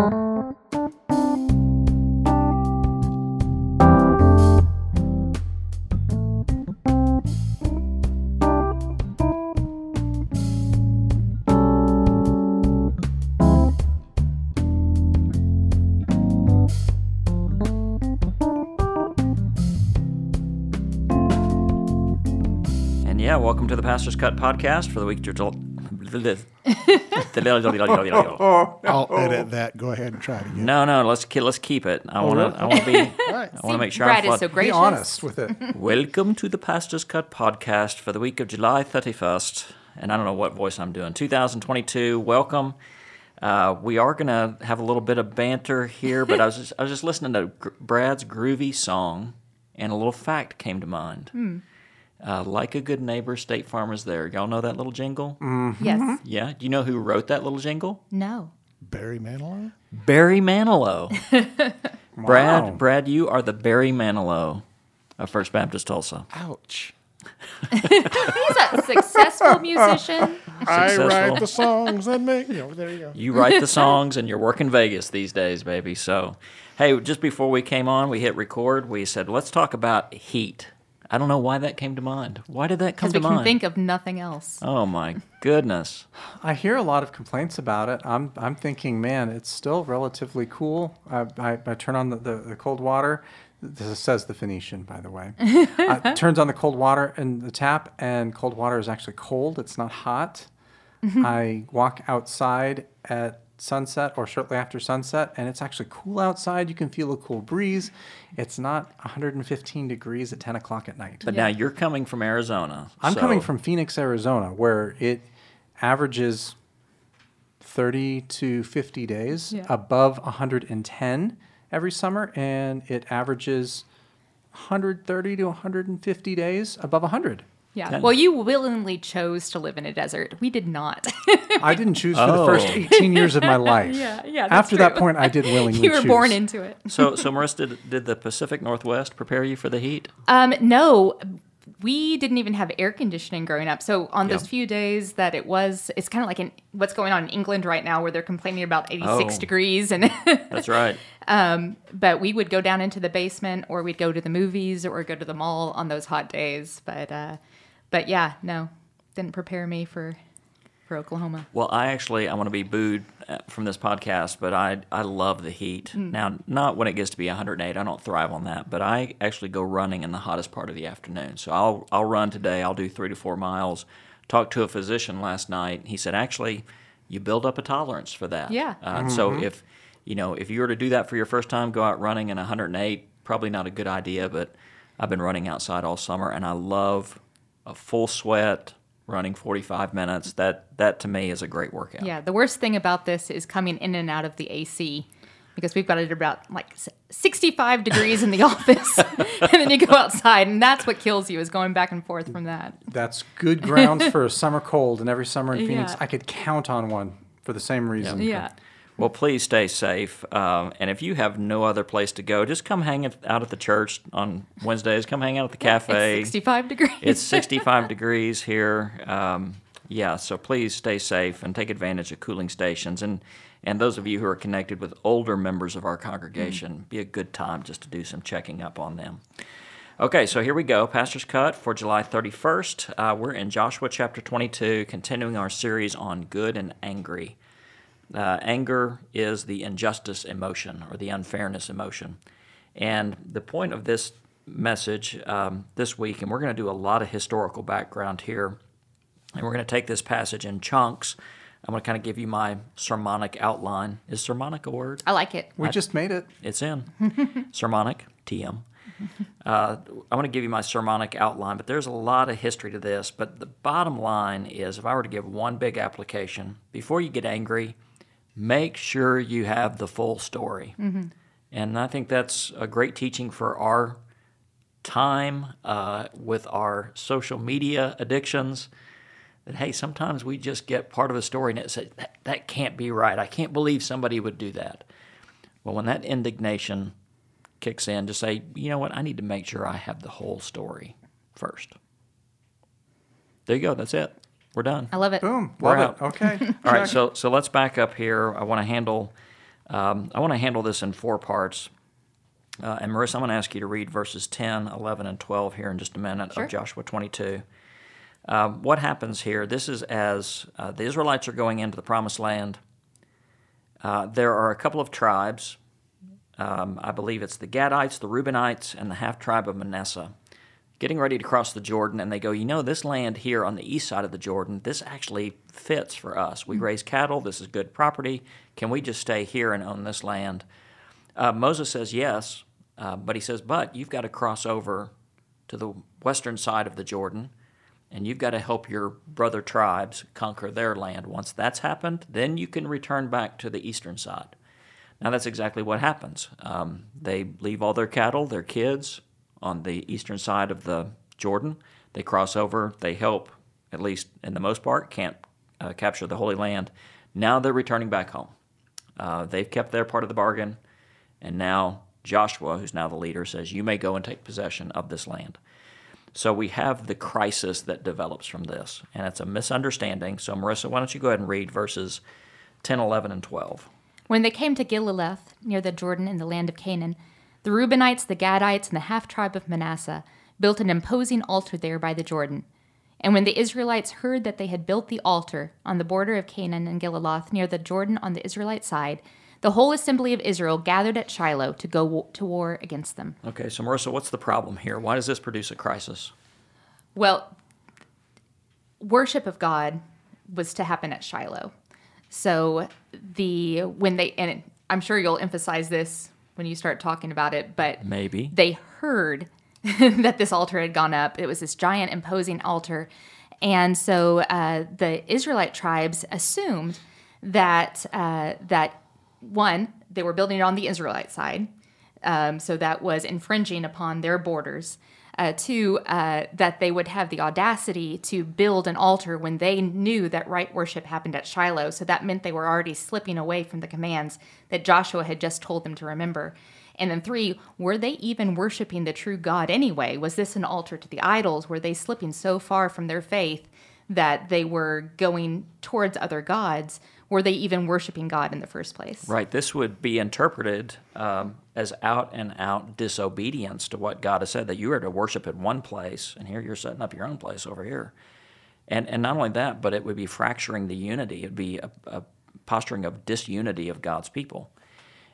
And yeah, welcome to the Pastor's Cut podcast for the week. Oh. no, I'll edit that. Go ahead and try it again. no, let's ke- let's keep it. I want to. I want to be. Right. I want to make sure Brad I'm is so fun- gracious. Be honest with it. Welcome to the Pastor's Cut podcast for the week of July 31st. And I don't know what voice I'm doing. 2022. Welcome. Uh, we are going to have a little bit of banter here, but I was just, I was just listening to Gr- Brad's groovy song, and a little fact came to mind. Uh, like a good neighbor, State Farm is there. Y'all know that little jingle? Yes. Yeah. Do you know who wrote that little jingle? No. Barry Manilow? Barry Manilow. Wow. Brad, Brad, you are the Barry Manilow of First Baptist Tulsa. Ouch. He's a successful musician. I Successful. write the songs and make, you know, there you go. You write the songs and you're working Vegas these days, baby. So, hey, just before we came on, we hit record. We said, let's talk about heat. I don't know why that came to mind. Why did that come Because to we can think of nothing else. oh my goodness. I hear a lot of complaints about it. I'm I'm thinking, man, it's still relatively cool. I, I, I turn on the, the, the cold water. This says the Phoenician, by the way. uh, turns on the cold water in the tap, and cold water is actually cold. It's not hot. I walk outside at sunset or shortly after sunset, and it's actually cool outside. You can feel a cool breeze. It's not 115 degrees at 10 o'clock at night. But now you're coming from Arizona. I'm so- coming from Phoenix, Arizona, where it averages 30 to 50 days Yeah. above 110 every summer, and it averages 130 to 150 days above 100. Yeah. Ten. Well, you willingly chose to live in a desert. We did not. I didn't choose for the first Oh. 18 years of my life. Yeah, yeah, that's After that true. point, I did willingly you were choose. born into it. So, so Marissa, did, did the Pacific Northwest prepare you for the heat? Um, no, we didn't even have air conditioning growing up. So on those few days that it was, it's kind of like in what's going on in England right now, where they're complaining about 86 Oh. degrees, and That's right. Um, but we would go down into the basement, or we'd go to the movies, or go to the mall on those hot days. But uh, but yeah, no, didn't prepare me for for Oklahoma. Well, I actually I want to be booed uh, from this podcast, but I I love the heat. Now, not when it gets to be 108. I don't thrive on that, but I actually go running in the hottest part of the afternoon. So I'll I'll run today. I'll do three to four miles. Talked to a physician last night. He said actually, you build up a tolerance for that. Yeah. Uh, So if you know if you were to do that for your first time, go out running in 108. Probably not a good idea, but I've been running outside all summer, and I love a full sweat running 45 minutes. That that to me is a great workout. Yeah, the worst thing about this is coming in and out of the AC because we've got it about like 65 degrees in the office and then you go outside and that's what kills you is going back and forth from that. That's good grounds for a summer cold, and every summer in Phoenix, Yeah. I could count on one for the same reason. Yeah. Well, please stay safe. Um, and if you have no other place to go, just come hang out at the church on Wednesdays. Come hang out at the cafe. It's 65 degrees. It's 65 degrees here. Um, yeah, so please stay safe and take advantage of cooling stations. And, and those of you who are connected with older members of our congregation, be a good time just to do some checking up on them. Okay, so here we go. Pastor's Cut for July 31st. Uh, we're in Joshua chapter 22, continuing our series on good and angry. Uh, anger is the injustice emotion or the unfairness emotion. And the point of this message um, this week, and we're going to do a lot of historical background here, and we're going to take this passage in chunks. I'm going to kind of give you my sermonic outline. Is sermonic a word? I like it. We just made it. It's in. sermonic, TM. Uh, I want to give you my sermonic outline, but there's a lot of history to this. But the bottom line is if I were to give one big application, before you get angry, make sure you have the full story. And I think that's a great teaching for our time uh, with our social media addictions. That hey, sometimes we just get part of a story and it says that, that can't be right. I can't believe somebody would do that. Well, when that indignation kicks in, to say, you know what, I need to make sure I have the whole story first. There you go. That's it. We're done. I love it. Boom. We're Love out. it. Okay. All right, so so let's back up here. I want to handle Um, I want to handle this in four parts. Uh, and Marissa, I'm going to ask you to read verses 10, 11, and 12 here in just a minute Sure. of Joshua 22. Um, what happens here? This is as uh, the Israelites are going into the promised land. Uh, there are a couple of tribes. Um, I believe it's the Gadites, the Reubenites, and the half tribe of Manasseh getting ready to cross the Jordan, and they go, you know, this land here on the east side of the Jordan, this actually fits for us. We raise cattle, this is good property. Can we just stay here and own this land? Uh, Moses says yes, uh, but he says, but you've got to cross over to the western side of the Jordan, and you've got to help your brother tribes conquer their land. Once that's happened, then you can return back to the eastern side. Now, that's exactly what happens. Um, they leave all their cattle, their kids, on the eastern side of the Jordan. They cross over. They help, at least in the most part, can't uh, capture the Holy Land. Now they're returning back home. Uh, they've kept their part of the bargain, and now Joshua, who's now the leader, says, You may go and take possession of this land. So we have the crisis that develops from this, and it's a misunderstanding. So, Marissa, why don't you go ahead and read verses 10, 11, and 12? When they came to Geliloth, near the Jordan in the land of Canaan, the Reubenites, the Gadites, and the half tribe of Manasseh built an imposing altar there by the Jordan. And when the Israelites heard that they had built the altar on the border of Canaan and Geliloth near the Jordan on the Israelite side, the whole assembly of Israel gathered at Shiloh to go to war against them. Okay, so Marissa, what's the problem here? Why does this produce a crisis? Well, worship of God was to happen at Shiloh. So the when they and I'm sure you'll emphasize this when you start talking about it, but Maybe. they heard that this altar had gone up. It was this giant, imposing altar. And so uh, the Israelite tribes assumed that uh, that one they were building it on the Israelite side, um, so that was infringing upon their borders. Uh, two, uh, that they would have the audacity to build an altar when they knew that right worship happened at Shiloh. So that meant they were already slipping away from the commands that Joshua had just told them to remember. And then three, were they even worshiping the true God anyway? Was this an altar to the idols? Were they slipping so far from their faith that they were going towards other gods? Were they even worshiping God in the first place? Right. This would be interpreted um, as out and out disobedience to what God has said that you are to worship in one place, and here you're setting up your own place over here. And, and not only that, but it would be fracturing the unity. It would be a, a posturing of disunity of God's people.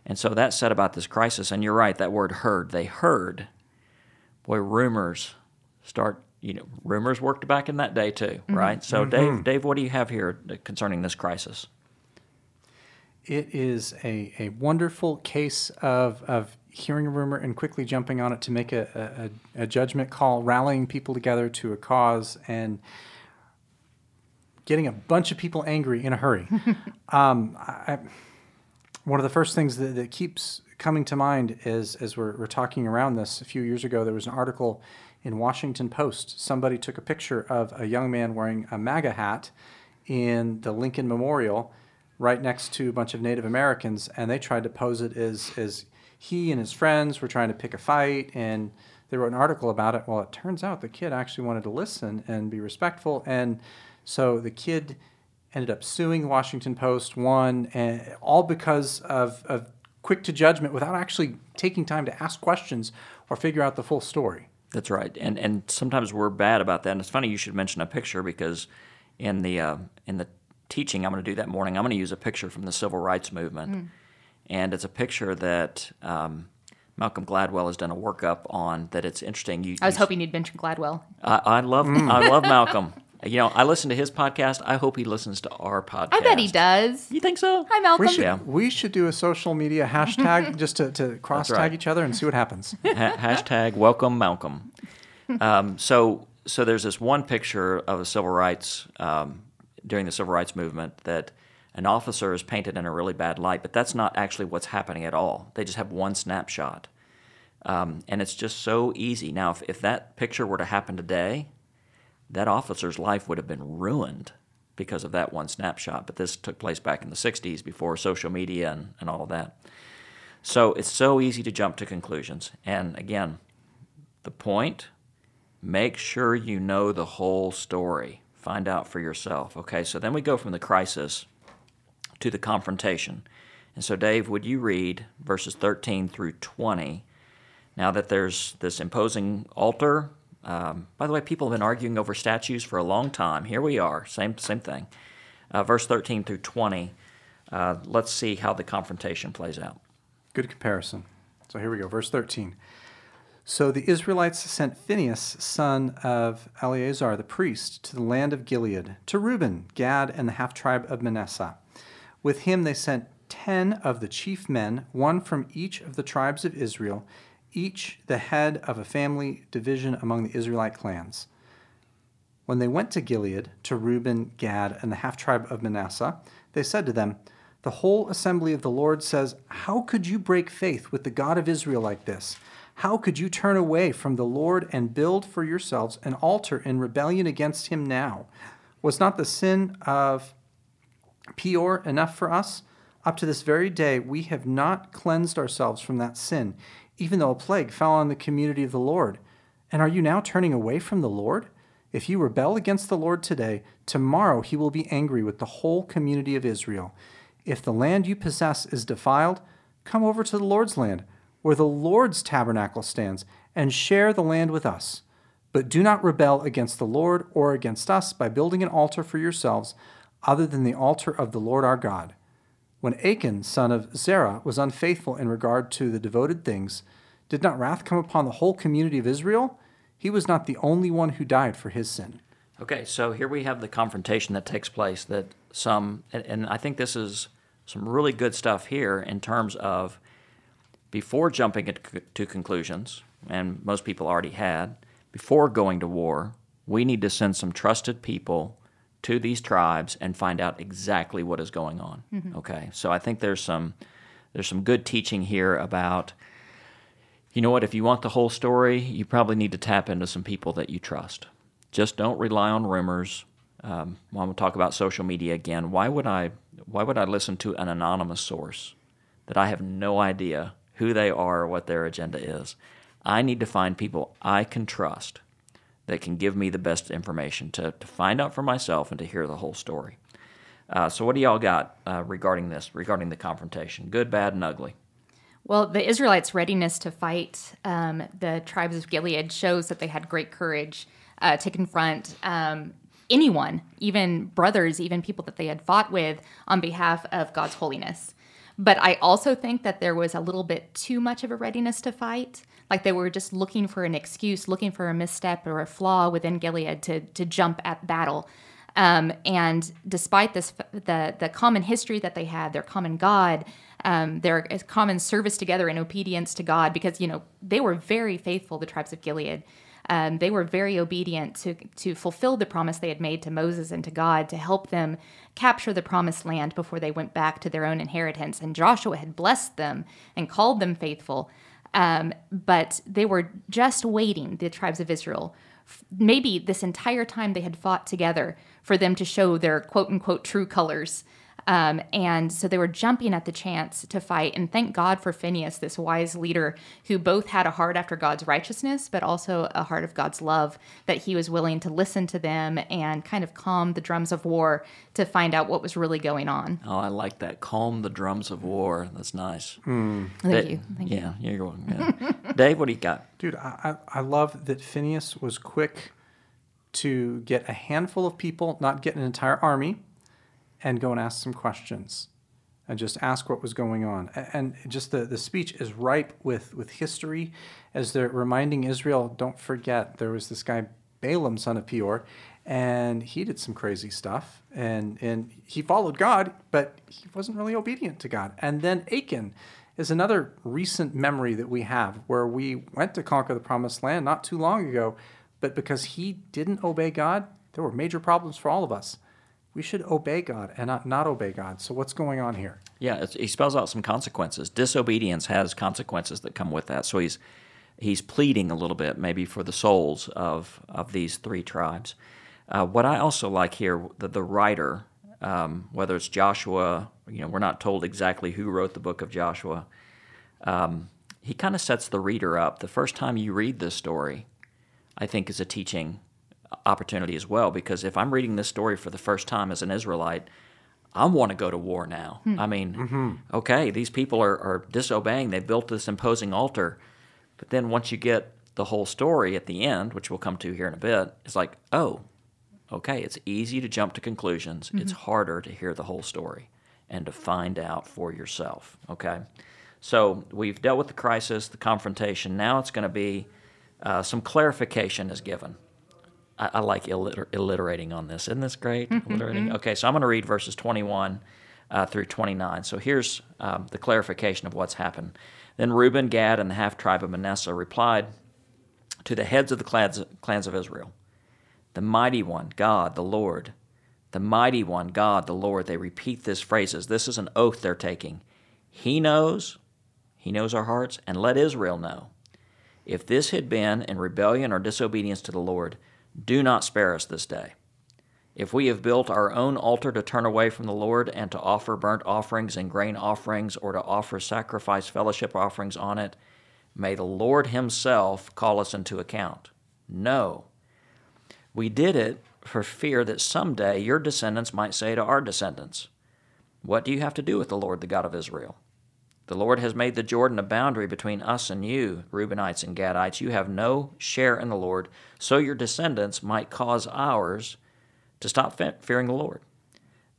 And so that said about this crisis, and you're right, that word heard, they heard. Boy, rumors start, you know, rumors worked back in that day too, mm-hmm. right? So, Dave, mm-hmm. Dave, what do you have here concerning this crisis? It is a, a wonderful case of, of hearing a rumor and quickly jumping on it to make a, a, a judgment call, rallying people together to a cause, and getting a bunch of people angry in a hurry. um, I, one of the first things that, that keeps coming to mind is as we're, we're talking around this a few years ago, there was an article in Washington Post. Somebody took a picture of a young man wearing a MAGA hat in the Lincoln Memorial right next to a bunch of Native Americans, and they tried to pose it as, as he and his friends were trying to pick a fight, and they wrote an article about it. Well, it turns out the kid actually wanted to listen and be respectful, and so the kid ended up suing the Washington Post, won, and all because of, of quick to judgment without actually taking time to ask questions or figure out the full story. That's right, and and sometimes we're bad about that. And it's funny you should mention a picture because in the uh, in the teaching I'm going to do that morning, I'm going to use a picture from the civil rights movement, and it's a picture that um, Malcolm Gladwell has done a workup on. That it's interesting. You, I was you- hoping you'd mention Gladwell. I, I love I love Malcolm. You know, I listen to his podcast. I hope he listens to our podcast. I bet he does. You think so? Hi, Malcolm. We should, Yeah. we should do a social media hashtag just to, to cross tag right. each other and see what happens. Ha- hashtag welcome Malcolm. Um, so so there's this one picture of a civil rights um, during the civil rights movement that an officer is painted in a really bad light, but that's not actually what's happening at all. They just have one snapshot, um, and it's just so easy. Now, if, if that picture were to happen today, that officer's life would have been ruined because of that one snapshot. But this took place back in the 60s before social media and, and all of that. So it's so easy to jump to conclusions. And again, the point make sure you know the whole story. Find out for yourself. Okay, so then we go from the crisis to the confrontation. And so, Dave, would you read verses 13 through 20? Now that there's this imposing altar, um, by the way, people have been arguing over statues for a long time. Here we are, same same thing. Uh, verse 13 through 20. Uh, let's see how the confrontation plays out. Good comparison. So here we go, verse 13. So the Israelites sent Phinehas, son of Eleazar the priest, to the land of Gilead, to Reuben, Gad, and the half tribe of Manasseh. With him they sent ten of the chief men, one from each of the tribes of Israel, each the head of a family division among the Israelite clans. When they went to Gilead, to Reuben, Gad, and the half tribe of Manasseh, they said to them, The whole assembly of the Lord says, How could you break faith with the God of Israel like this? How could you turn away from the Lord and build for yourselves an altar in rebellion against him now? Was not the sin of Peor enough for us? Up to this very day, we have not cleansed ourselves from that sin, even though a plague fell on the community of the Lord. And are you now turning away from the Lord? If you rebel against the Lord today, tomorrow he will be angry with the whole community of Israel. If the land you possess is defiled, come over to the Lord's land, where the Lord's tabernacle stands, and share the land with us. But do not rebel against the Lord or against us by building an altar for yourselves, other than the altar of the Lord our God. When Achan, son of Zerah, was unfaithful in regard to the devoted things, did not wrath come upon the whole community of Israel? He was not the only one who died for his sin. Okay, so here we have the confrontation that takes place that some, and, I think this is some really good stuff here in terms of before jumping to conclusions, and most people already had, before going to war, we need to send some trusted people to these tribes and find out exactly what is going on. Mm-hmm. Okay, so I think there's some there's some good teaching here about. You know what? If you want the whole story, you probably need to tap into some people that you trust. Just don't rely on rumors. Um, when we talk about social media again, why would I? Why would I listen to an anonymous source that I have no idea who they are or what their agenda is? I need to find people I can trust that can give me the best information to, to find out for myself and to hear the whole story. Uh, so, what do y'all got uh, regarding this, regarding the confrontation? Good, bad, and ugly. Well, the Israelites' readiness to fight um, the tribes of Gilead shows that they had great courage uh, to confront um, anyone, even brothers, even people that they had fought with on behalf of God's holiness. But I also think that there was a little bit too much of a readiness to fight. Like they were just looking for an excuse, looking for a misstep or a flaw within Gilead to, to jump at battle. Um, and despite this, the, the common history that they had, their common God, um, their common service together in obedience to God, because, you know, they were very faithful, the tribes of Gilead. Um, they were very obedient to, to fulfill the promise they had made to Moses and to God to help them capture the promised land before they went back to their own inheritance. And Joshua had blessed them and called them faithful. Um, but they were just waiting, the tribes of Israel, maybe this entire time they had fought together for them to show their quote unquote true colors um, and so they were jumping at the chance to fight. And thank God for Phineas, this wise leader who both had a heart after God's righteousness, but also a heart of God's love, that he was willing to listen to them and kind of calm the drums of war to find out what was really going on. Oh, I like that. Calm the drums of war. That's nice. Mm. Thank you. Thank yeah, you. you're welcome. Yeah. Dave, what do you got? Dude, I, I love that Phineas was quick to get a handful of people, not get an entire army, and go and ask some questions and just ask what was going on. And just the, the speech is ripe with, with history as they're reminding Israel, don't forget, there was this guy, Balaam, son of Peor, and he did some crazy stuff. And, and he followed God, but he wasn't really obedient to God. And then Achan is another recent memory that we have where we went to conquer the promised land not too long ago, but because he didn't obey God, there were major problems for all of us we should obey God and not, not obey God. So what's going on here? Yeah, he spells out some consequences. Disobedience has consequences that come with that. So he's he's pleading a little bit, maybe for the souls of of these three tribes. Uh, what I also like here, the, the writer, um, whether it's Joshua, you know, we're not told exactly who wrote the book of Joshua. Um, he kind of sets the reader up. The first time you read this story, I think, is a teaching opportunity as well because if I'm reading this story for the first time as an Israelite, I want to go to war now. Hmm. I mean, mm-hmm. okay, these people are, are disobeying. They built this imposing altar. But then once you get the whole story at the end, which we'll come to here in a bit, it's like, oh, okay, it's easy to jump to conclusions. It's mm-hmm. harder to hear the whole story and to find out for yourself. Okay? So we've dealt with the crisis, the confrontation. Now it's going to be uh, some clarification is given. I, I like illiter- alliterating on this. Isn't this great? alliterating. Okay, so I'm going to read verses 21 uh, through 29. So here's um, the clarification of what's happened. Then Reuben, Gad, and the half tribe of Manasseh replied to the heads of the clans, clans of Israel The mighty one, God, the Lord. The mighty one, God, the Lord. They repeat this phrases. This is an oath they're taking. He knows, He knows our hearts, and let Israel know. If this had been in rebellion or disobedience to the Lord, do not spare us this day. If we have built our own altar to turn away from the Lord and to offer burnt offerings and grain offerings or to offer sacrifice fellowship offerings on it, may the Lord Himself call us into account. No. We did it for fear that someday your descendants might say to our descendants, What do you have to do with the Lord, the God of Israel? The Lord has made the Jordan a boundary between us and you, Reubenites and Gadites. You have no share in the Lord, so your descendants might cause ours to stop fe- fearing the Lord.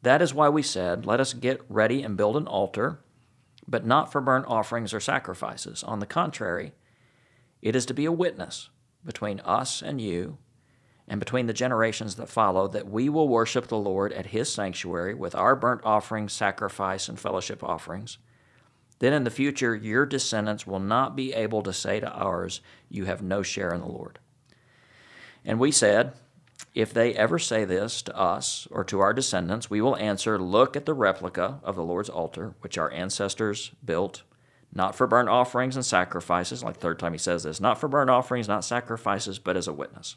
That is why we said, Let us get ready and build an altar, but not for burnt offerings or sacrifices. On the contrary, it is to be a witness between us and you, and between the generations that follow, that we will worship the Lord at his sanctuary with our burnt offerings, sacrifice, and fellowship offerings. Then in the future, your descendants will not be able to say to ours, You have no share in the Lord. And we said, If they ever say this to us or to our descendants, we will answer, Look at the replica of the Lord's altar, which our ancestors built, not for burnt offerings and sacrifices, like third time he says this, not for burnt offerings, not sacrifices, but as a witness.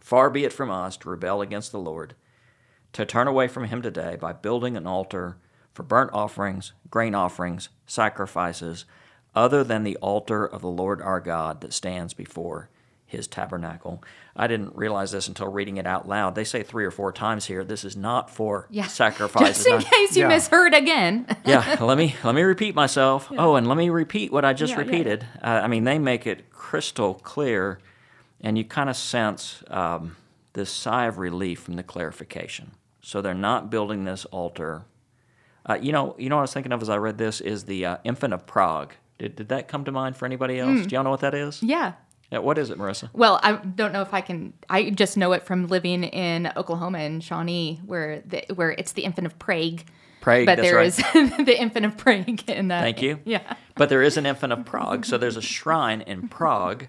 Far be it from us to rebel against the Lord, to turn away from him today by building an altar for burnt offerings, grain offerings, sacrifices, other than the altar of the Lord our God that stands before his tabernacle. I didn't realize this until reading it out loud. They say three or four times here, this is not for Yeah. sacrifices. Just in case you Yeah. misheard again. yeah, let me let me repeat myself. Oh, and let me repeat what I just Yeah, yeah. repeated. Uh, I mean, they make it crystal clear, and you kind of sense um, this sigh of relief from the clarification. So they're not building this altar. Uh, you know, you know what I was thinking of as I read this is the uh, Infant of Prague. Did, did that come to mind for anybody else? Do y'all know what that is? yeah. Yeah, what is it, Marissa? Well, I don't know if I can. I just know it from living in Oklahoma in Shawnee, where the, where it's the infant of Prague. Prague, but there right. is the infant of Prague in that. Thank you. Yeah. But there is an infant of Prague. So there's a shrine in Prague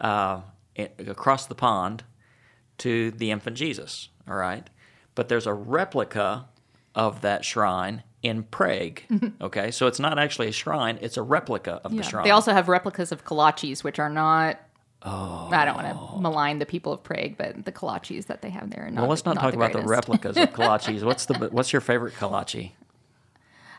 uh, across the pond to the infant Jesus. All right. But there's a replica of that shrine in Prague. Okay. So it's not actually a shrine, it's a replica of Yeah. the shrine. They also have replicas of kolaches, which are not. Oh. I don't want to malign the people of Prague, but the kolaches that they have there are not. well, let's not, talk about the replicas of kolaches. What's the what's your favorite kolache?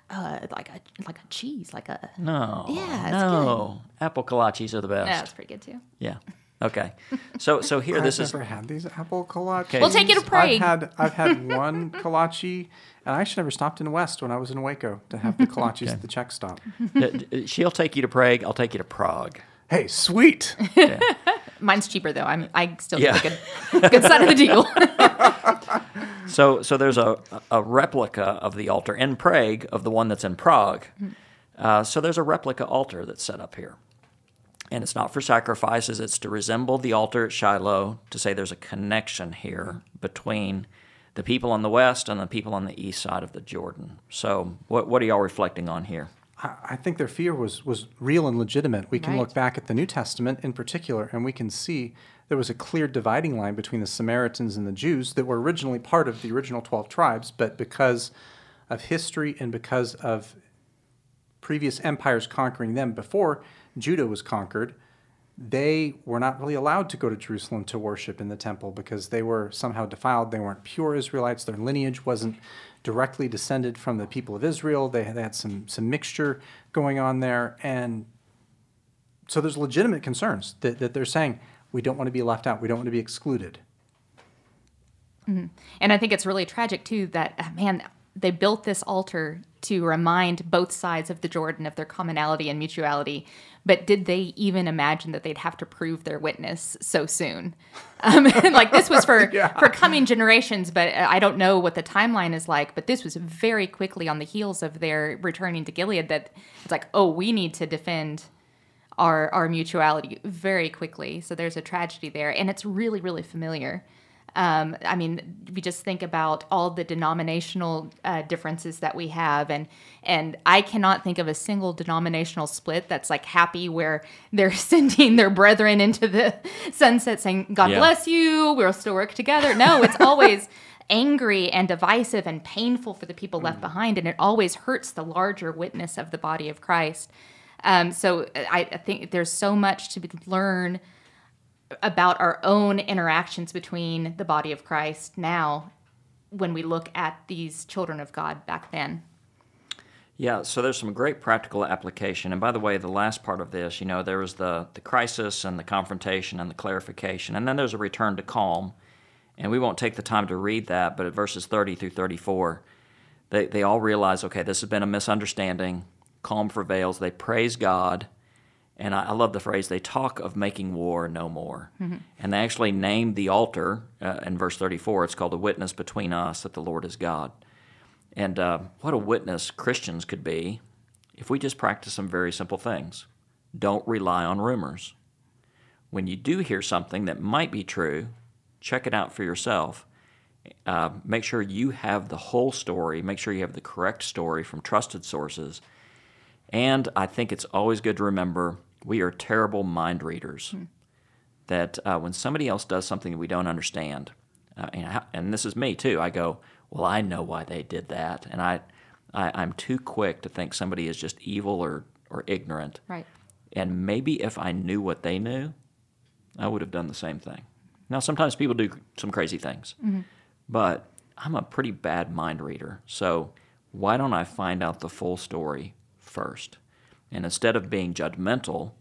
Uh, like a like a cheese, like a. No. Yeah, it's no. Apple kolaches are the best. Yeah, that's pretty good too. Yeah. Okay. So so here this I've is never had these apple kolaches. Okay. We'll take you to Prague. I've had I've had one kolache, and I actually never stopped in West when I was in Waco to have the kolaches at the Czech Stop. she'll take you to Prague. I'll take you to Prague. Hey, sweet! Mine's cheaper though. I'm I still Yeah. get the good good side of the deal. So, so there's a, a replica of the altar in Prague of the one that's in Prague. Uh, so there's a replica altar that's set up here. And it's not for sacrifices, it's to resemble the altar at Shiloh, to say there's a connection here between the people on the west and the people on the east side of the Jordan. So, what, what are y'all reflecting on here? I I think their fear was was real and legitimate. We can Right. look back at the New Testament in particular, and we can see there was a clear dividing line between the Samaritans and the Jews that were originally part of the original twelve tribes, but because of history and because of previous empires conquering them before Judah was conquered, they were not really allowed to go to Jerusalem to worship in the temple because they were somehow defiled. They weren't pure Israelites. Their lineage wasn't directly descended from the people of Israel. They, they had some, some mixture going on there. And so there's legitimate concerns that, that they're saying, we don't want to be left out. We don't want to be excluded. And I think it's really tragic too that uh, man they built this altar to remind both sides of the Jordan of their commonality and mutuality. But did they even imagine that they'd have to prove their witness so soon? Um, like this was for for coming generations, but uh, I don't know what the timeline is like. But this was very quickly on the heels of their returning to Gilead. That it's like, oh, we need to defend our our mutuality very quickly. So there's a tragedy there, and it's really really familiar. Um, I mean, we just think about all the denominational uh, differences that we have, and and I cannot think of a single denominational split that's like happy where they're sending their brethren into the sunset, saying "God Yeah. bless you, we'll still work together." No, it's always angry and divisive and painful for the people left behind, and it always hurts the larger witness of the body of Christ. Um, so I, I think there's so much to learn about our own interactions between the body of Christ now when we look at these children of God back then. Yeah, so there's some great practical application. And by the way, the last part of this, you know, there was the, the crisis and the confrontation and the clarification, and then there's a return to calm. And we won't take the time to read that, but at verses 30 through 34, they, they all realize, okay, this has been a misunderstanding. Calm prevails. They praise God. And I, I love the phrase, they talk of making war no more. And they actually named the altar uh, in verse 34. It's called the witness between us that the Lord is God. And uh, what a witness Christians could be if we just practice some very simple things. Don't rely on rumors. When you do hear something that might be true, check it out for yourself. Uh, make sure you have the whole story. Make sure you have the correct story from trusted sources. And I think it's always good to remember we are terrible mind readers. That uh, when somebody else does something that we don't understand, uh, and, how, and this is me too, I go, well, I know why they did that, and I, I I'm too quick to think somebody is just evil or or ignorant. Right. And maybe if I knew what they knew, I would have done the same thing. Now, sometimes people do some crazy things, but I'm a pretty bad mind reader. So why don't I find out the full story first? And instead of being judgmental,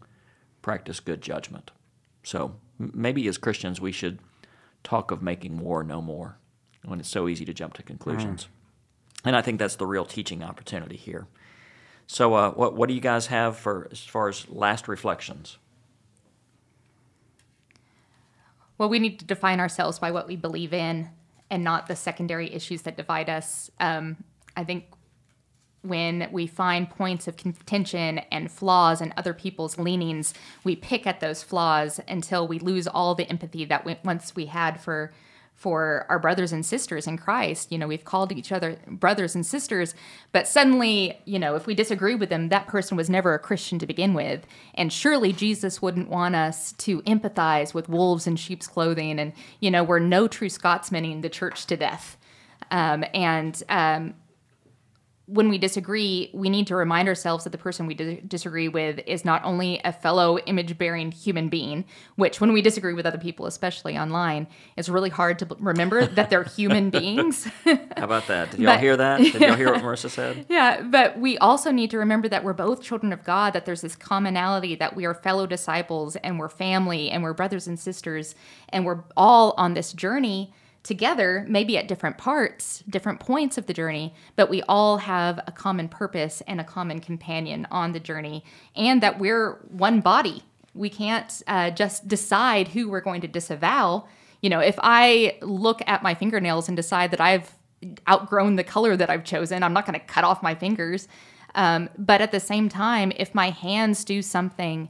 practice good judgment. So maybe as Christians, we should talk of making war no more when it's so easy to jump to conclusions. And I think that's the real teaching opportunity here. So, uh, what what do you guys have for as far as last reflections? Well, we need to define ourselves by what we believe in and not the secondary issues that divide us. Um, I think when we find points of contention and flaws in other people's leanings, we pick at those flaws until we lose all the empathy that we, once we had for for our brothers and sisters in Christ. You know, we've called each other brothers and sisters, but suddenly, you know, if we disagree with them, that person was never a Christian to begin with. And surely Jesus wouldn't want us to empathize with wolves in sheep's clothing. And, you know, we're no true Scotsmaning the church to death. Um, and um, when we disagree, we need to remind ourselves that the person we di- disagree with is not only a fellow image bearing human being, which, when we disagree with other people, especially online, it's really hard to b- remember that they're human beings. How about that? Did y'all But- hear that? Did y'all hear what Marissa said? Yeah, but we also need to remember that we're both children of God, that there's this commonality, that we are fellow disciples and we're family and we're brothers and sisters, and we're all on this journey together, maybe at different parts, different points of the journey, but we all have a common purpose and a common companion on the journey, and that we're one body. We can't uh, just decide who we're going to disavow. You know, if I look at my fingernails and decide that I've outgrown the color that I've chosen. I'm not going to cut off my fingers. Um, but at the same time, if my hands do something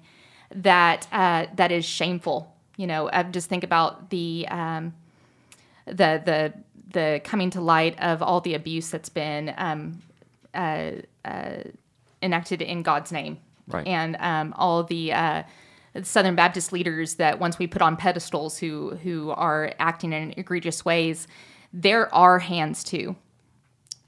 that uh, that is shameful, you know, I just think about the um, the the the coming to light of all the abuse that's been um, uh, uh, enacted in God's name, Right. and um, all the uh, Southern Baptist leaders that once we put on pedestals who who are acting in egregious ways, there are hands too.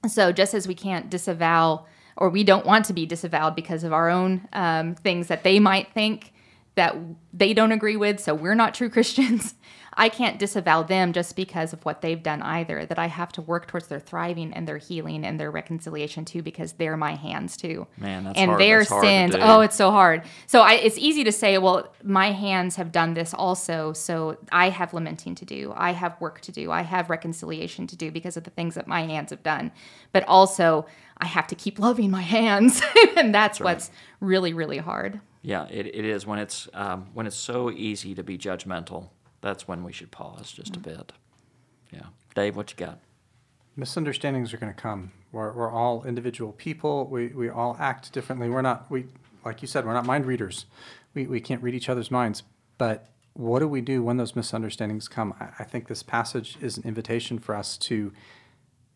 So just as we can't disavow or we don't want to be disavowed because of our own um, things that they might think that they don't agree with, so we're not true Christians. I can't disavow them just because of what they've done either. That I have to work towards their thriving and their healing and their reconciliation too, because they're my hands too. Man, that's and hard- And their that's sins. Oh, it's so hard. So I, it's easy to say, well, my hands have done this also, so I have lamenting to do. I have work to do. I have reconciliation to do because of the things that my hands have done. But also, I have to keep loving my hands, and that's what's really, really hard. Yeah, it, it is when it's um, when it's so easy to be judgmental. That's when we should pause just a mm. bit. Yeah, Dave, what you got? misunderstandings are going to come. We're, we're all individual people. We, we all act differently. We're not, we, like you said, we're not mind readers. We, we can't read each other's minds. But what do we do when those misunderstandings come? I, I think this passage is an invitation for us to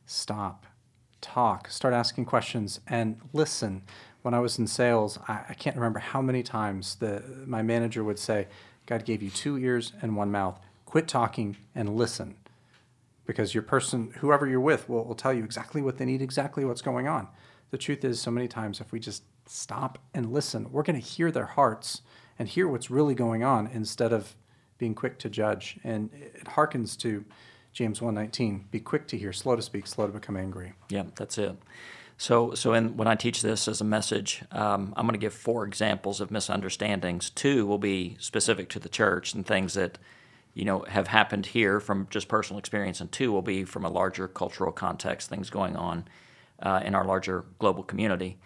stop, talk, start asking questions, and listen. When I was in sales, I, I can't remember how many times the, my manager would say, God gave you two ears and one mouth. Quit talking and listen because your person, whoever you're with, will, will tell you exactly what they need, exactly what's going on. The truth is, so many times, if we just stop and listen, we're going to hear their hearts and hear what's really going on instead of being quick to judge. And it harkens to James 1:19, be quick to hear, slow to speak, slow to become angry. Yeah, that's it. So, so in, when I teach this as a message, um, I'm going to give four examples of misunderstandings. Two will be specific to the church and things that, you know, have happened here from just personal experience, and two will be from a larger cultural context, things going on uh, in our larger global community.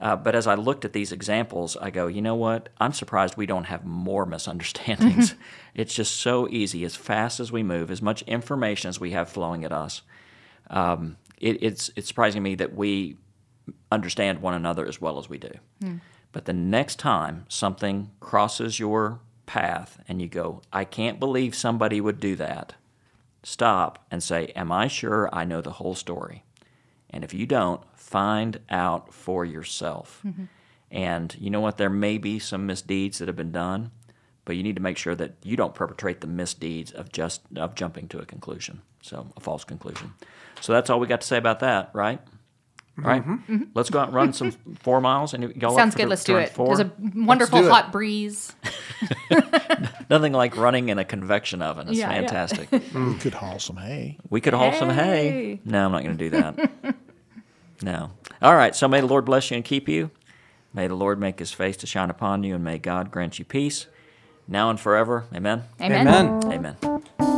Uh, but as I looked at these examples, I go, you know what? I'm surprised we don't have more misunderstandings. it's just so easy. As fast as we move, as much information as we have flowing at us, um, it, it's it's surprising to me that we understand one another as well as we do. Hmm. But the next time something crosses your path and you go, I can't believe somebody would do that, stop and say, Am I sure I know the whole story? And if you don't, find out for yourself. Mm-hmm. And you know what? There may be some misdeeds that have been done, but you need to make sure that you don't perpetrate the misdeeds of just of jumping to a conclusion, so a false conclusion. So that's all we got to say about that, right? Right. Mm-hmm. Mm-hmm. Let's go out and run some four miles. And y'all Sounds good. Let's do it. Four? There's a wonderful do it. hot breeze. Nothing like running in a convection oven. It's Yeah, yeah. fantastic. Mm, we could haul some hay. We could haul some hay. No, I'm not going to do that. no. All right. So may the Lord bless you and keep you. May the Lord make his face to shine upon you, and may God grant you peace now and forever. Amen. Amen. Amen. Amen.